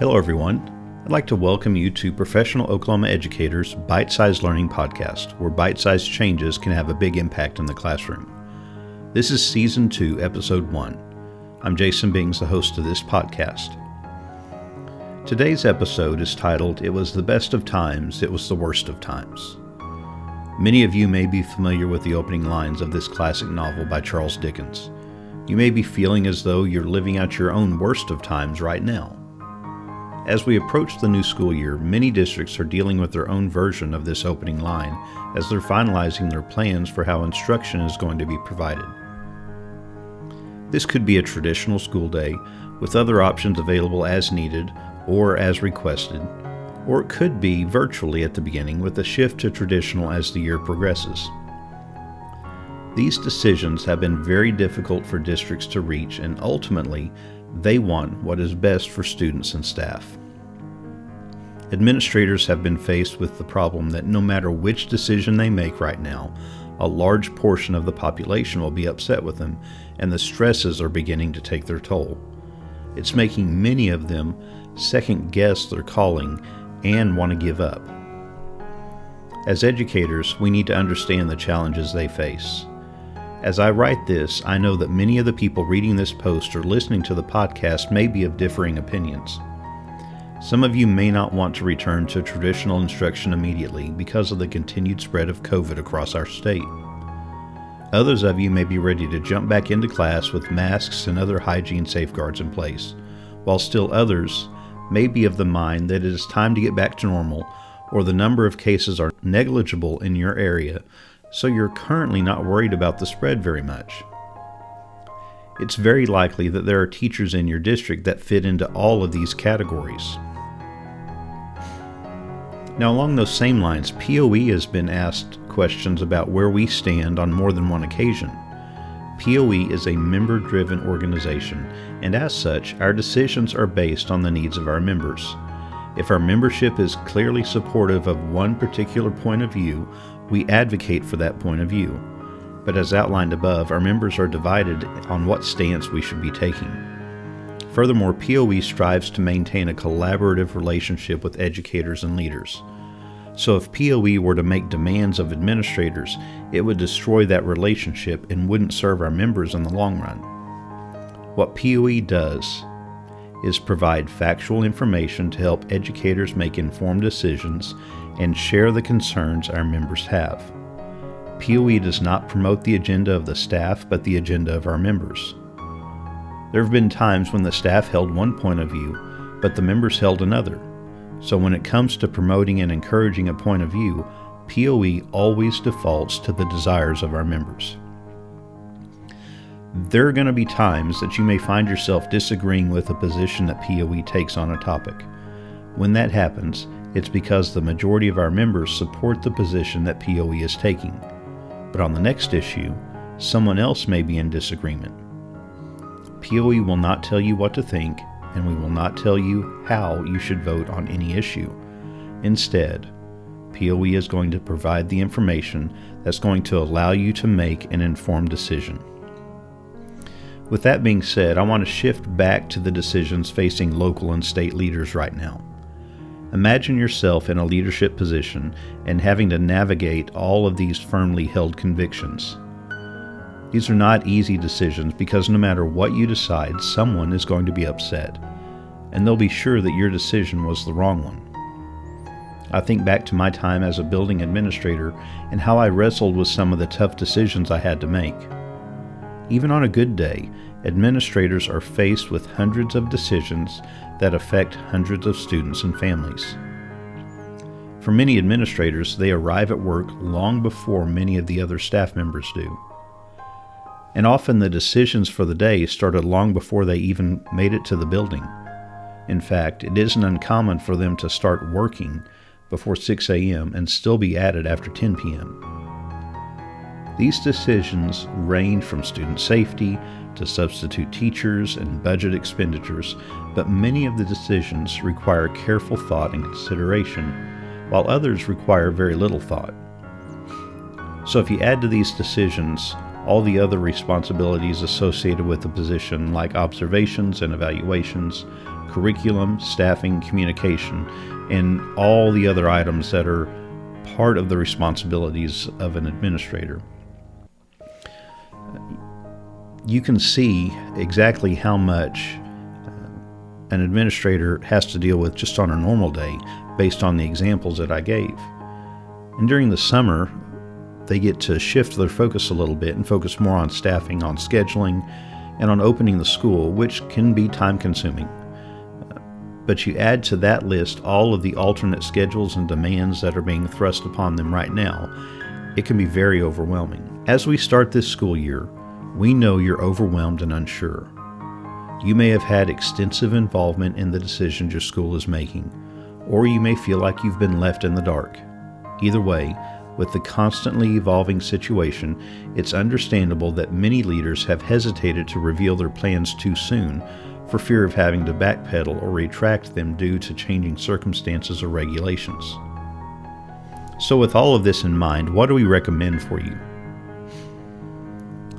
Hello, everyone. I'd like to welcome you to Professional Oklahoma Educators Bite Sized Learning Podcast, where bite sized changes can have a big impact in the classroom. This is Season 2, Episode 1. I'm Jason Bings, the host of this podcast. Today's episode is titled It Was the Best of Times, It Was the Worst of Times. Many of you may be familiar with the opening lines of this classic novel by Charles Dickens. You may be feeling as though you're living out your own worst of times right now. As we approach the new school year, many districts are dealing with their own version of this opening line as they're finalizing their plans for how instruction is going to be provided. This could be a traditional school day with other options available as needed or as requested, or it could be virtually at the beginning with a shift to traditional as the year progresses. These decisions have been very difficult for districts to reach, and ultimately, they want what is best for students and staff. Administrators have been faced with the problem that no matter which decision they make right now, a large portion of the population will be upset with them, and the stresses are beginning to take their toll. It's making many of them second guess their calling and want to give up. As educators, we need to understand the challenges they face. As I write this, I know that many of the people reading this post or listening to the podcast may be of differing opinions. Some of you may not want to return to traditional instruction immediately because of the continued spread of COVID across our state. Others of you may be ready to jump back into class with masks and other hygiene safeguards in place, while still others may be of the mind that it is time to get back to normal or the number of cases are negligible in your area so you're currently not worried about the spread very much. It's very likely that there are teachers in your district that fit into all of these categories. Now, along those same lines, POE has been asked questions about where we stand on more than one occasion. POE is a member driven organization, and as such, our decisions are based on the needs of our members. If our membership is clearly supportive of one particular point of view, we advocate for that point of view. But as outlined above, our members are divided on what stance we should be taking. Furthermore, POE strives to maintain a collaborative relationship with educators and leaders. So, if POE were to make demands of administrators, it would destroy that relationship and wouldn't serve our members in the long run. What POE does is provide factual information to help educators make informed decisions and share the concerns our members have. POE does not promote the agenda of the staff, but the agenda of our members. There have been times when the staff held one point of view, but the members held another. So when it comes to promoting and encouraging a point of view, POE always defaults to the desires of our members. There are going to be times that you may find yourself disagreeing with a position that POE takes on a topic. When that happens, it's because the majority of our members support the position that POE is taking. But on the next issue, someone else may be in disagreement. POE will not tell you what to think, and we will not tell you how you should vote on any issue. Instead, POE is going to provide the information that's going to allow you to make an informed decision. With that being said, I want to shift back to the decisions facing local and state leaders right now. Imagine yourself in a leadership position and having to navigate all of these firmly held convictions. These are not easy decisions because no matter what you decide, someone is going to be upset, and they'll be sure that your decision was the wrong one. I think back to my time as a building administrator and how I wrestled with some of the tough decisions I had to make. Even on a good day, administrators are faced with hundreds of decisions that affect hundreds of students and families. For many administrators, they arrive at work long before many of the other staff members do. And often the decisions for the day started long before they even made it to the building. In fact, it isn't uncommon for them to start working before 6 a.m. and still be at it after 10 p.m. These decisions range from student safety to substitute teachers and budget expenditures, but many of the decisions require careful thought and consideration, while others require very little thought. So, if you add to these decisions all the other responsibilities associated with the position, like observations and evaluations, curriculum, staffing, communication, and all the other items that are part of the responsibilities of an administrator. You can see exactly how much uh, an administrator has to deal with just on a normal day based on the examples that I gave. And during the summer, they get to shift their focus a little bit and focus more on staffing, on scheduling, and on opening the school, which can be time consuming. But you add to that list all of the alternate schedules and demands that are being thrust upon them right now, it can be very overwhelming. As we start this school year, we know you're overwhelmed and unsure. You may have had extensive involvement in the decisions your school is making, or you may feel like you've been left in the dark. Either way, with the constantly evolving situation, it's understandable that many leaders have hesitated to reveal their plans too soon for fear of having to backpedal or retract them due to changing circumstances or regulations. So, with all of this in mind, what do we recommend for you?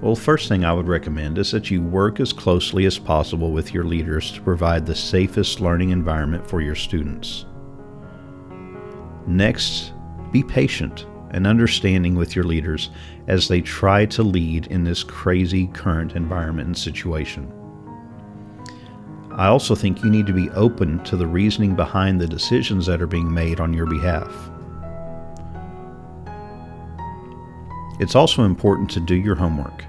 Well, first thing I would recommend is that you work as closely as possible with your leaders to provide the safest learning environment for your students. Next, be patient and understanding with your leaders as they try to lead in this crazy current environment and situation. I also think you need to be open to the reasoning behind the decisions that are being made on your behalf. It's also important to do your homework.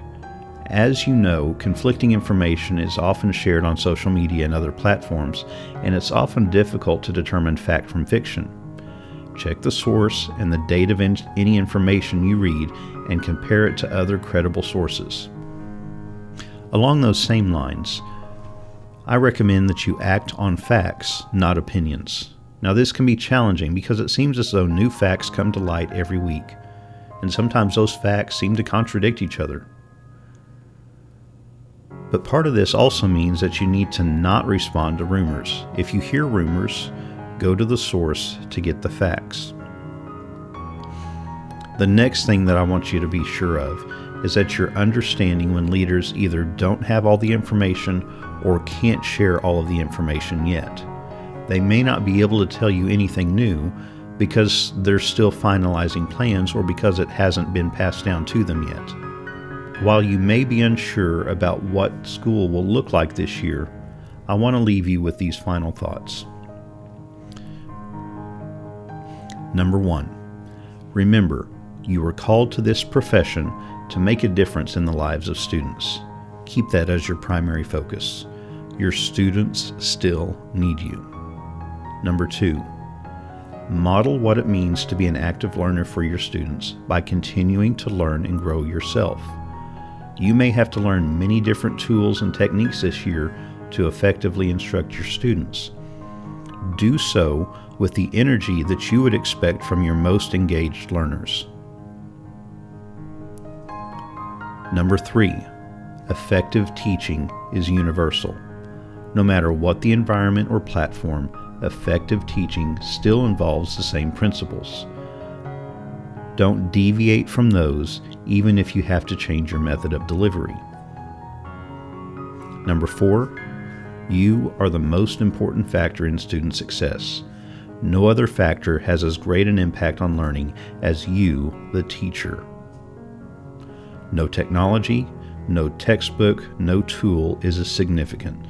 As you know, conflicting information is often shared on social media and other platforms, and it's often difficult to determine fact from fiction. Check the source and the date of any information you read and compare it to other credible sources. Along those same lines, I recommend that you act on facts, not opinions. Now, this can be challenging because it seems as though new facts come to light every week, and sometimes those facts seem to contradict each other. But part of this also means that you need to not respond to rumors. If you hear rumors, Go to the source to get the facts. The next thing that I want you to be sure of is that you're understanding when leaders either don't have all the information or can't share all of the information yet. They may not be able to tell you anything new because they're still finalizing plans or because it hasn't been passed down to them yet. While you may be unsure about what school will look like this year, I want to leave you with these final thoughts. Number one, remember you were called to this profession to make a difference in the lives of students. Keep that as your primary focus. Your students still need you. Number two, model what it means to be an active learner for your students by continuing to learn and grow yourself. You may have to learn many different tools and techniques this year to effectively instruct your students. Do so with the energy that you would expect from your most engaged learners. Number three, effective teaching is universal. No matter what the environment or platform, effective teaching still involves the same principles. Don't deviate from those, even if you have to change your method of delivery. Number four, you are the most important factor in student success. No other factor has as great an impact on learning as you, the teacher. No technology, no textbook, no tool is as significant,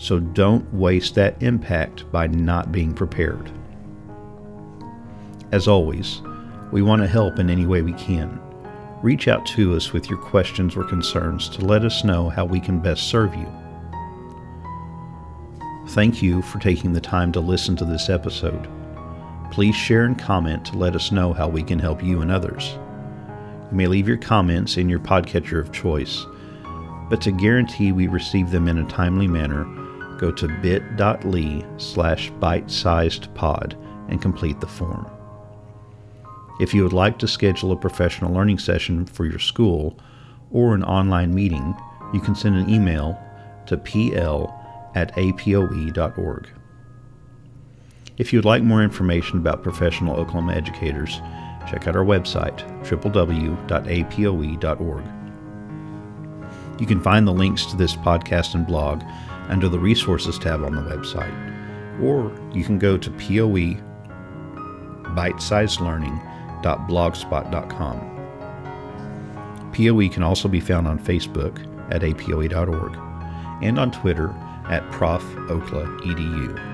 so don't waste that impact by not being prepared. As always, we want to help in any way we can. Reach out to us with your questions or concerns to let us know how we can best serve you. Thank you for taking the time to listen to this episode. Please share and comment to let us know how we can help you and others. You may leave your comments in your podcatcher of choice, but to guarantee we receive them in a timely manner, go to bit.ly slash bite-sized pod and complete the form. If you would like to schedule a professional learning session for your school or an online meeting, you can send an email to pl at apoe.org. If you'd like more information about professional Oklahoma educators, check out our website, www.apoe.org. You can find the links to this podcast and blog under the Resources tab on the website, or you can go to POE bitesizedlearning.blogspot.com. POE can also be found on Facebook at apoe.org and on Twitter at profokla.edu.